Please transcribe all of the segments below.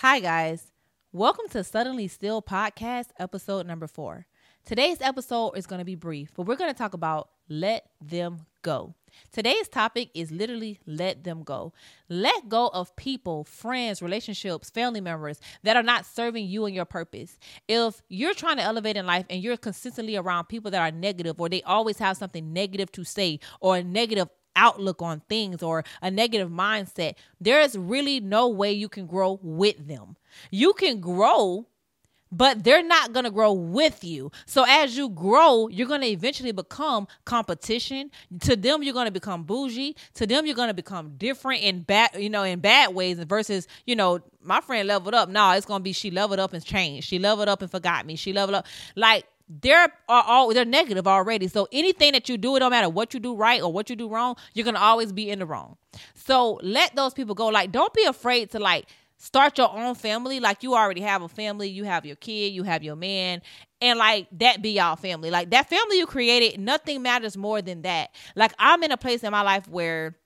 Hi, guys. Welcome to Suddenly Still Podcast, episode number four. Today's episode is going to be brief, but we're going to talk about let them go. Today's topic is literally let them go. Let go of people, friends, relationships, family members that are not serving you and your purpose. If you're trying to elevate in life and you're consistently around people that are negative or they always have something negative to say or negative outlook on things or a negative mindset, there is really no way you can grow with them. You can grow but they're not going to grow with you. So as you grow, you're going to eventually become competition. To them, you're going to become bougie. To them, you're going to become different in bad, you know, in bad ways versus, you know, my friend leveled up. No, it's going to be she leveled up and changed. She leveled up and forgot me. She leveled up. Like they're are all they're negative already. So anything that you do, it don't matter what you do right or what you do wrong, you're gonna always be in the wrong. So let those people go. Like, don't be afraid to like start your own family. Like you already have a family, you have your kid, you have your man, and like that be y'all family. Like that family you created, nothing matters more than that. Like I'm in a place in my life where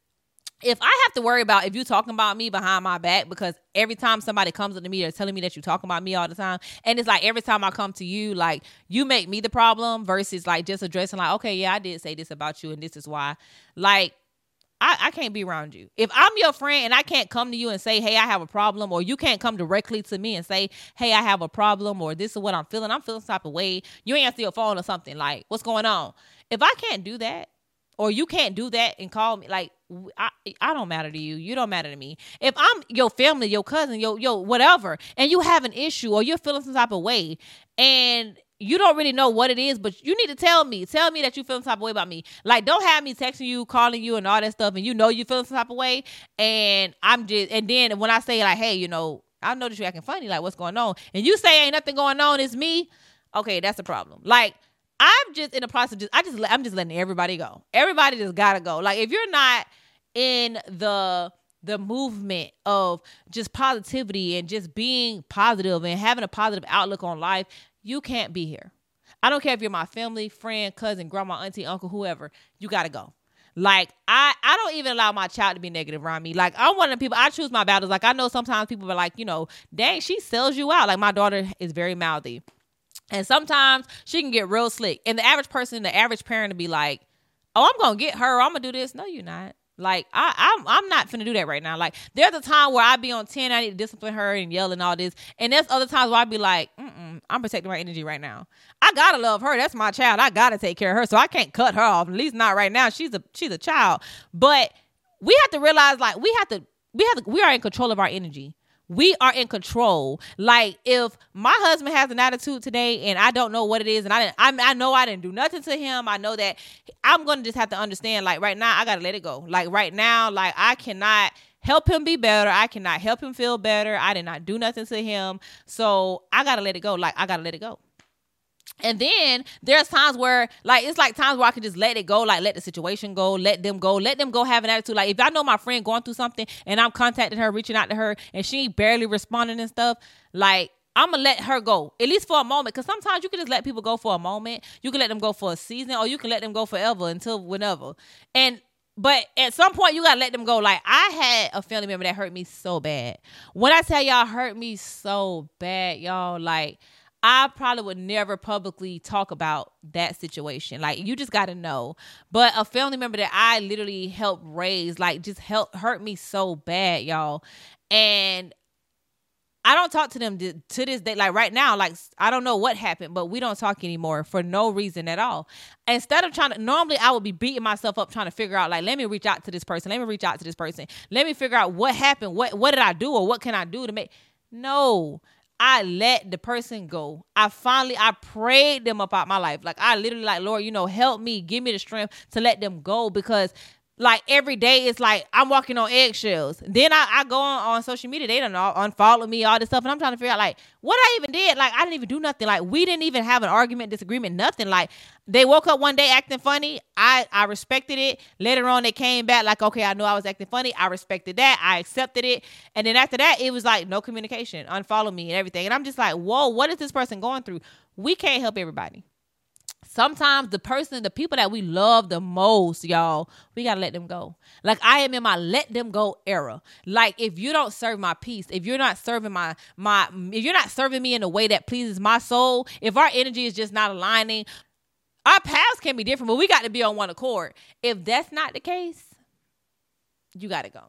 if I have to worry about if you talking about me behind my back, because every time somebody comes to me, they're telling me that you talking about me all the time, and it's like every time I come to you, like you make me the problem versus like just addressing like, okay, yeah, I did say this about you, and this is why. Like I, I can't be around you. If I'm your friend and I can't come to you and say, hey, I have a problem, or you can't come directly to me and say, hey, I have a problem, or this is what I'm feeling, I'm feeling some type of way, you answer your phone or something, like, what's going on? If I can't do that, or you can't do that and call me, like, I, I don't matter to you. You don't matter to me. If I'm your family, your cousin, your your whatever, and you have an issue or you're feeling some type of way, and you don't really know what it is, but you need to tell me. Tell me that you feel some type of way about me. Like, don't have me texting you, calling you, and all that stuff, and you know you feel some type of way. And I'm just, and then when I say like, hey, you know, I notice you acting funny. Like, what's going on? And you say ain't nothing going on. It's me. Okay, that's a problem. Like, I'm just in the process. Just, I just, I'm just letting everybody go. Everybody just gotta go. Like, if you're not in the the movement of just positivity and just being positive and having a positive outlook on life, you can't be here. I don't care if you're my family, friend, cousin, grandma, auntie, uncle, whoever. You got to go. Like I, I don't even allow my child to be negative around me. Like I'm one of the people. I choose my battles. Like I know sometimes people are like, you know, dang, she sells you out. Like my daughter is very mouthy, and sometimes she can get real slick. And the average person, the average parent, to be like, oh, I'm gonna get her. I'm gonna do this. No, you're not. Like I, I'm, I'm not finna do that right now. Like there's a time where I'd be on ten, I need to discipline her and yell and all this, and there's other times where I'd be like, Mm-mm, I'm protecting my energy right now. I gotta love her. That's my child. I gotta take care of her, so I can't cut her off. At least not right now. She's a, she's a child. But we have to realize, like, we have to, we have to, we are in control of our energy we are in control. Like if my husband has an attitude today and I don't know what it is, and I didn't, I, I know I didn't do nothing to him. I know that I'm gonna just have to understand. Like right now, I gotta let it go. Like right now, like I cannot help him be better. I cannot help him feel better. I did not do nothing to him, so I gotta let it go. Like I gotta let it go. And then there's times where, like, it's like times where I can just let it go, like, let the situation go, let them go, let them go have an attitude. Like, if I know my friend going through something and I'm contacting her, reaching out to her, and she barely responding and stuff, like, I'm gonna let her go at least for a moment because sometimes you can just let people go for a moment. You can let them go for a season, or you can let them go forever until whenever. And but at some point you gotta let them go. Like I had a family member that hurt me so bad. When I tell y'all hurt me so bad, y'all like I probably would never publicly talk about that situation. Like you just got to know. But a family member that I literally helped raise, like just help hurt me so bad, y'all. And I don't talk to them to, this day. Like right now, like I don't know what happened, but we don't talk anymore for no reason at all. Instead of trying to, normally I would be beating myself up trying to figure out, like, let me reach out to this person. Let me reach out to this person. Let me figure out what happened. What what did I do or what can I do to make? No, I let the person go. I finally I prayed them about my life. Like I literally like, Lord, you know, help me, give me the strength to let them go because like every day it's like I'm walking on eggshells. Then I, I go on, on social media, they don't unfollow me, all this stuff, and I'm trying to figure out like what I even did. Like I didn't even do nothing. Like we didn't even have an argument, disagreement, nothing. Like they woke up one day acting funny. I I respected it. Later on, they came back like, okay, I know I was acting funny. I respected that. I accepted it. And then after that, it was like no communication, unfollow me and everything. And I'm just like, whoa, what is this person going through? We can't help everybody sometimes the person, the people that we love the most, y'all, we gotta let them go. Like I am in my let them go era. Like if you don't serve my peace, if you're not serving my my if you're not serving me in a way that pleases my soul, if our energy is just not aligning, our paths can be different, but we got to be on one accord. If that's not the case, you gotta go.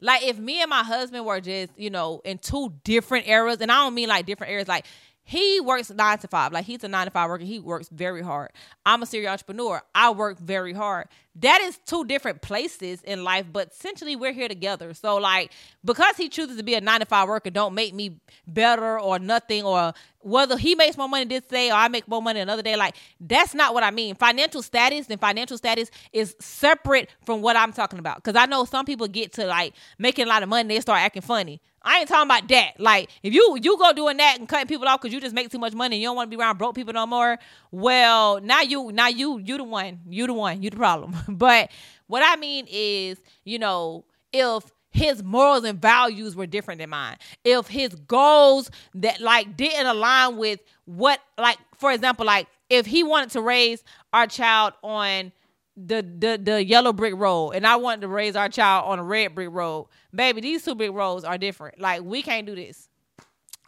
Like if me and my husband were just, you know, in two different eras, and I don't mean like different eras, like he works nine to five. Like he's a nine to five worker. He works very hard. I'm a serial entrepreneur. I work very hard. That is two different places in life, but essentially we're here together. So like because he chooses to be a nine to five worker, don't make me better or nothing or whether he makes more money this day or I make more money another day. Like that's not what I mean. Financial status and financial status is separate from what I'm talking about. Cause I know some people get to like making a lot of money, they start acting funny. I ain't talking about that. Like if you you go doing that and cutting people off because you just make too much money and you don't want to be around broke people no more. Well, now you now you you the one you the one you the problem. but what I mean is, you know, if his morals and values were different than mine, if his goals that like didn't align with what like for example like if he wanted to raise our child on the the the yellow brick road and I wanted to raise our child on a red brick road, baby, these two brick roads are different. Like we can't do this.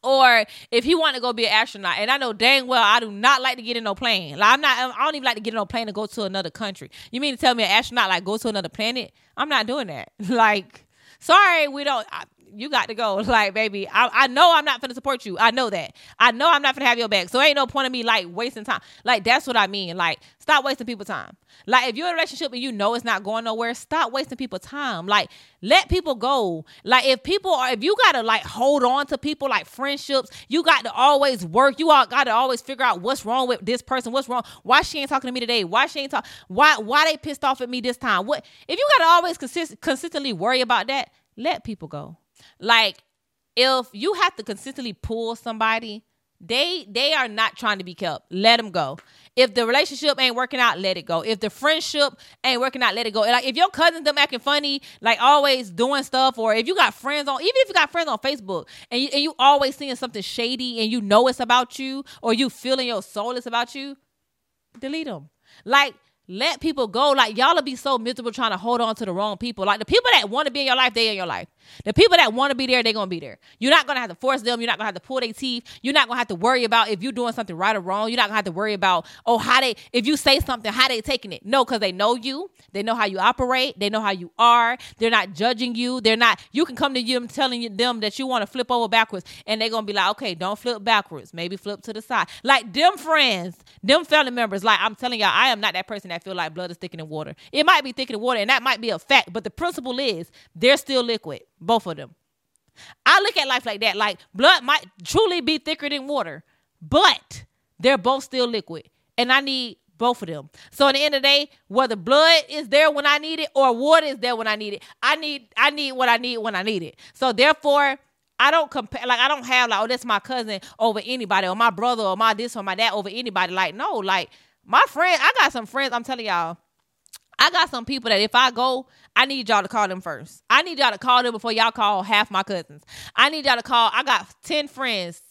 Or if he wanted to go be an astronaut, and I know dang well I do not like to get in no plane. Like I'm not, I don't even like to get in no plane to go to another country. You mean to tell me an astronaut like go to another planet? I'm not doing that. like, sorry, we don't. I, you got to go. Like, baby, I, I know I'm not gonna support you. I know that. I know I'm not gonna have your back. So ain't no point of me like wasting time. Like, that's what I mean. Like, stop wasting people time. Like, if you're in a relationship and you know it's not going nowhere, stop wasting people time. Like, let people go. Like, if people are, if you gotta like hold on to people like friendships, you got to always work. You all got to always figure out what's wrong with this person. What's wrong? Why she ain't talking to me today? Why she ain't talk? Why why they pissed off at me this time? What if you gotta always consist consistently worry about that? Let people go. Like if you have to consistently pull somebody, they they are not trying to be kept. Let them go. If the relationship ain't working out, let it go. If the friendship ain't working out, let it go. Like if your cousins them acting funny, like always doing stuff, or if you got friends on, even if you got friends on Facebook and you, and you always seeing something shady and you know it's about you, or you feeling your soul is about you, delete them. Like let people go. Like y'all will be so miserable trying to hold on to the wrong people. Like the people that want to be in your life, they in your life. The people that want to be there, they're gonna be there. You're not gonna have to force them. You're not gonna have to pull their teeth. You're not gonna have to worry about if you're doing something right or wrong. You're not gonna have to worry about oh how they if you say something how they taking it. No, because they know you. They know how you operate. They know how you are. They're not judging you. They're not. You can come to them telling them that you want to flip over backwards, and they're gonna be like, okay, don't flip backwards. Maybe flip to the side. Like them friends, them family members. Like I'm telling y'all, I am not that person that feel like blood is thicker than water. It might be thicker than water, and that might be a fact. But the principle is they're still liquid. Both of them. I look at life like that. Like blood might truly be thicker than water, but they're both still liquid. And I need both of them. So at the end of the day, whether blood is there when I need it or water is there when I need it, I need I need what I need when I need it. So therefore, I don't compare like I don't have like, oh, that's my cousin over anybody, or my brother or my this or my dad over anybody. Like, no, like my friend, I got some friends, I'm telling y'all, I got some people that if I go, I need y'all to call them first. I need y'all to call them before y'all call half my cousins. I need y'all to call. I got 10 friends,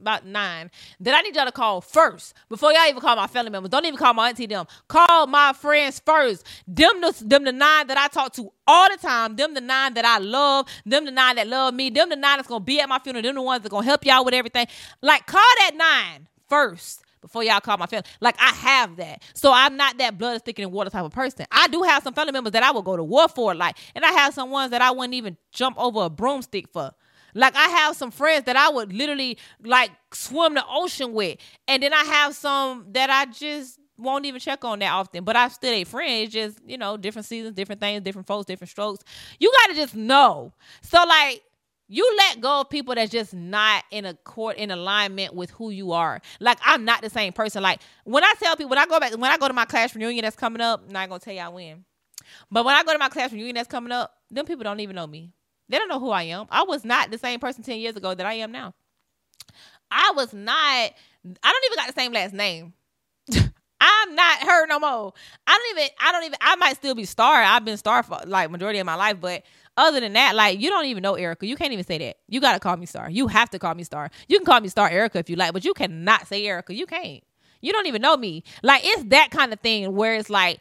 about nine, that I need y'all to call first before y'all even call my family members. Don't even call my auntie them. Call my friends first. Them the, them the nine that I talk to all the time. Them the nine that I love. Them the nine that love me. Them the nine that's going to be at my funeral. Them the ones that going to help y'all with everything. Like, call that nine first before y'all call my family. Like I have that. So I'm not that blood is thicker than water type of person. I do have some family members that I will go to war for, like, and I have some ones that I wouldn't even jump over a broomstick for. Like I have some friends that I would literally like swim the ocean with. And then I have some that I just won't even check on that often. But I still a friend. It's just, you know, different seasons, different things, different folks, different strokes. You gotta just know. So like you let go of people that's just not in a court in alignment with who you are. Like I'm not the same person. Like when I tell people when I go back when I go to my class reunion that's coming up, I'm not gonna tell y'all when. But when I go to my class reunion that's coming up, them people don't even know me. They don't know who I am. I was not the same person 10 years ago that I am now. I was not, I don't even got the same last name. I'm not her no more. I don't even, I don't even, I might still be star. I've been star for like majority of my life, but other than that, like you don't even know Erica. You can't even say that. You gotta call me Star. You have to call me Star. You can call me Star Erica if you like, but you cannot say Erica. You can't. You don't even know me. Like it's that kind of thing where it's like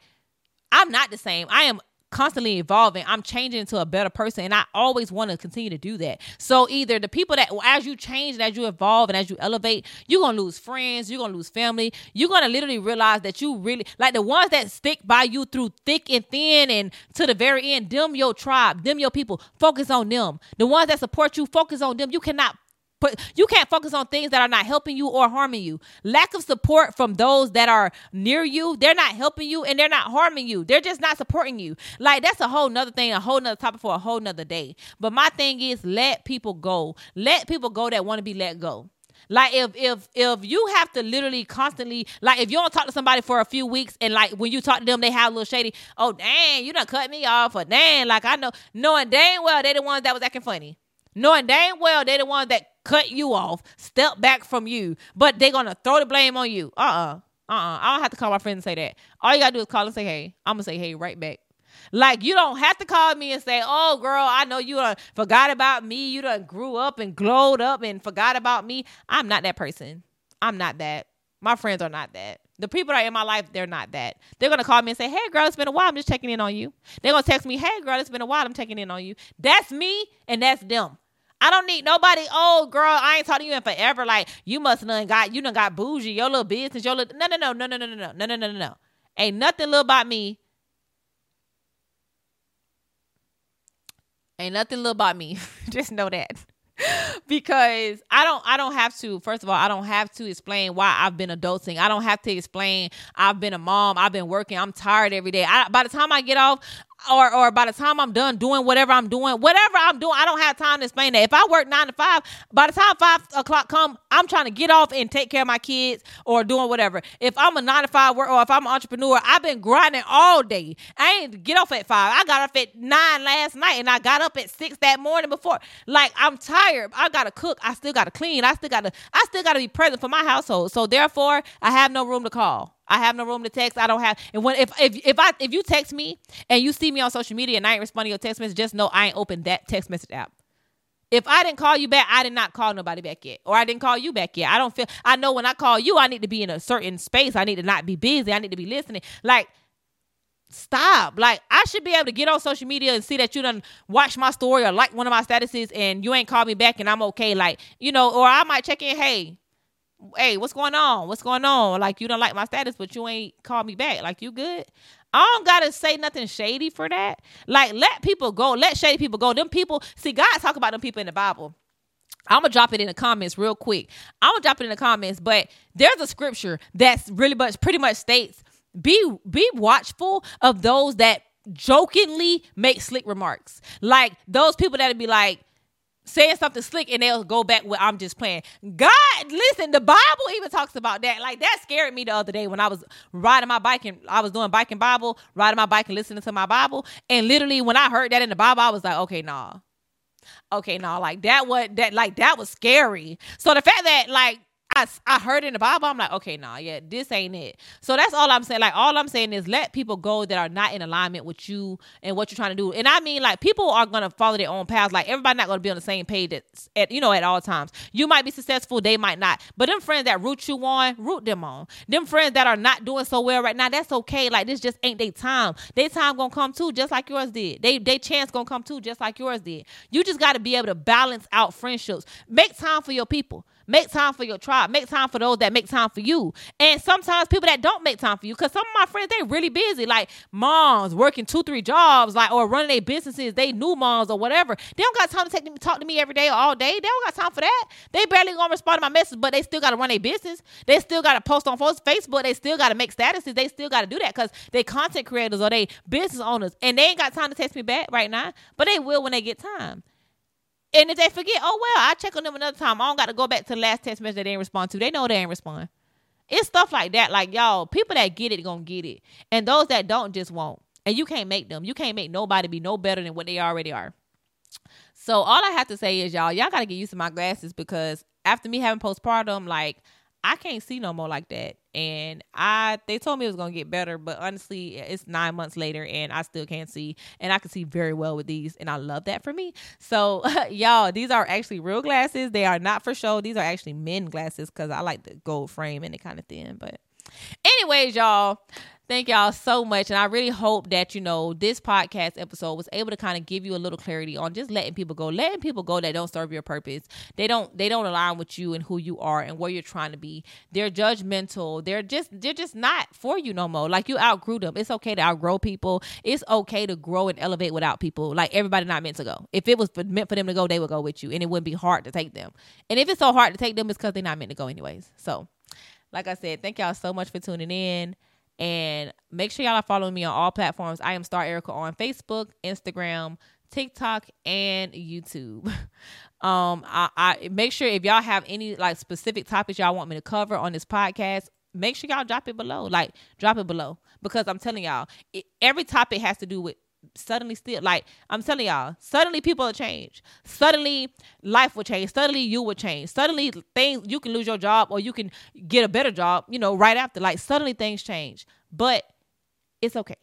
I'm not the same. I am constantly evolving. I'm changing into a better person, and I always want to continue to do that. So either the people that as you change and as you evolve and as you elevate, you're gonna lose friends, you're gonna lose family, you're gonna literally realize that you really like the ones that stick by you through thick and thin and to the very end, them your tribe, them your people. Focus on them. The ones that support you, focus on them. You cannot but you can't focus on things that are not helping you or harming you. Lack of support from those that are near you, they're not helping you and they're not harming you. They're just not supporting you. Like that's a whole nother thing, a whole nother topic for a whole nother day. But my thing is let people go. Let people go that want to be let go. Like if if if you have to literally constantly like if you don't talk to somebody for a few weeks and like when you talk to them they have a little shady, oh dang, you done cut me off or dang, like I know knowing dang well they the ones that was acting funny. Knowing dang well they the ones that cut you off, step back from you, but they're gonna throw the blame on you. Uh uh-uh. uh. Uh-uh. I don't have to call my friend and say that. All you gotta do is call and say, hey. I'm gonna say, hey, right back. Like you don't have to call me and say, "Oh, girl, I know you done forgot about me. You done grew up and glowed up and forgot about me." I'm not that person. I'm not that. My friends are not that. The people that are in my life, they're not that. They're gonna call me and say, "Hey, girl, it's been a while. I'm just checking in on you." They're gonna text me, "Hey, girl, it's been a while. I'm checking in on you." That's me and that's them. I don't need nobody. Oh, girl, I ain't talking to you in forever. Like you must done got you done got bougie. Your little business. Your little no no no no no no no no no no no. Ain't nothing little about me. Ain't nothing little about me. Just know that. because I don't I don't have to first of all I don't have to explain why I've been adulting. I don't have to explain I've been a mom, I've been working, I'm tired every day. I, by the time I get off, or or by the time I'm done doing whatever I'm doing, whatever I'm doing, I don't have time to explain that. If I work nine to five, by the time five o'clock come, I'm trying to get off and take care of my kids or doing whatever. If I'm a nine to five work or if I'm an entrepreneur, I've been grinding all day. I ain't get off at five. I got off at nine last night and I got up at six that morning before. Like I'm tired. I gotta cook. I still gotta clean. I still gotta I still gotta be present for my household. So therefore, I have no room to call. I have no room to text. I don't have. And when if if if I if you text me and you see me on social media and I ain't responding to your text message, just know I ain't opened that text message app. If I didn't call you back, I did not call nobody back yet, or I didn't call you back yet. I don't feel. I know when I call you, I need to be in a certain space. I need to not be busy. I need to be listening. Like stop. Like I should be able to get on social media and see that you done watch my story or like one of my statuses and you ain't called me back and I'm okay. Like, you know, or I might check in, hey, hey, what's going on? What's going on? Like you don't like my status, but you ain't called me back. Like you good? I don't gotta say nothing shady for that. Like let people go. Let shady people go. Them people, see, God talk about them people in the Bible. I'm gonna drop it in the comments real quick. I'm gonna drop it in the comments, but there's a scripture that's really much pretty much states be be watchful of those that jokingly make slick remarks. Like those people that'd be like, saying something slick and they'll go back with I'm just playing. God, listen, the Bible even talks about that. Like that scared me the other day when I was riding my bike and I was doing bike and Bible, riding my bike and listening to my Bible. And literally when I heard that in the Bible, I was like, okay, nah. Okay, nah, like that what that like that was scary. So the fact that like I, I heard in the Bible, I'm like, okay, nah, yeah, this ain't it. So that's all I'm saying. Like, all I'm saying is let people go that are not in alignment with you and what you're trying to do. And I mean, like, people are gonna follow their own paths. Like, everybody not gonna be on the same page at, at you know at all times. You might be successful, they might not. But them friends that root you on, root them on. Them friends that are not doing so well right now, that's okay. Like, this just ain't their time. Their time gonna come too, just like yours did. They they chance gonna come too, just like yours did. You just gotta be able to balance out friendships. Make time for your people. Make time for your tribe. Make time for those that make time for you. And sometimes people that don't make time for you, because some of my friends, they really busy. Like moms working two, three jobs, like or running their businesses, they new moms or whatever. They don't got time to take, talk to me every day or all day. They don't got time for that. They barely gonna respond to my message, but they still gotta run their business. They still gotta post on Facebook. They still gotta make statuses. They still gotta do that because they content creators or they business owners. And they ain't got time to text me back right now, but they will when they get time. And if they forget, oh well, I check on them another time. I don't got to go back to the last text message they didn't respond to. They know they ain't respond. It's stuff like that. Like y'all, people that get it gonna get it, and those that don't just won't. And you can't make them. You can't make nobody be no better than what they already are. So all I have to say is y'all, y'all gotta get used to my glasses because after me having postpartum, like I can't see no more like that. And I they told me it was gonna get better, but honestly, it's nine months later and I still can't see. And I can see very well with these, and I love that for me. So y'all, these are actually real glasses. They are not for show. These are actually men glasses because I like the gold frame and it kind of thin, but Anyways, y'all, Thank y'all so much. And I really hope that, you know, this podcast episode was able to kind of give you a little clarity on just letting people go. Letting people go that don't serve your purpose. They don't they don't align with you and who you are and where you're trying to be. They're judgmental. They're just they're just not for you no more. Like you outgrew them. It's okay to outgrow people. It's okay to grow and elevate without people. Like everybody not meant to go. If it was meant for them to go, they would go with you. And it wouldn't be hard to take them. And if it's so hard to take them, it's because they're not meant to go anyways. So like I said, thank y'all so much for tuning in. And make sure y'all are following me on all platforms. I am Star Erica on Facebook, Instagram, TikTok, and YouTube. um, I, I make sure if y'all have any like specific topics y'all want me to cover on this podcast, make sure y'all drop it below. Like drop it below because I'm telling y'all, it, every topic has to do with suddenly still like i'm telling y'all suddenly people will change. Suddenly life will change. Suddenly you will change. Suddenly things you can lose your job or you can get a better job you know right after. Like suddenly things change. But it's okay.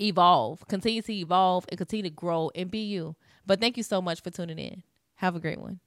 Evolve. Continue to evolve and continue to grow and be you. But thank you so much for tuning in. Have a great one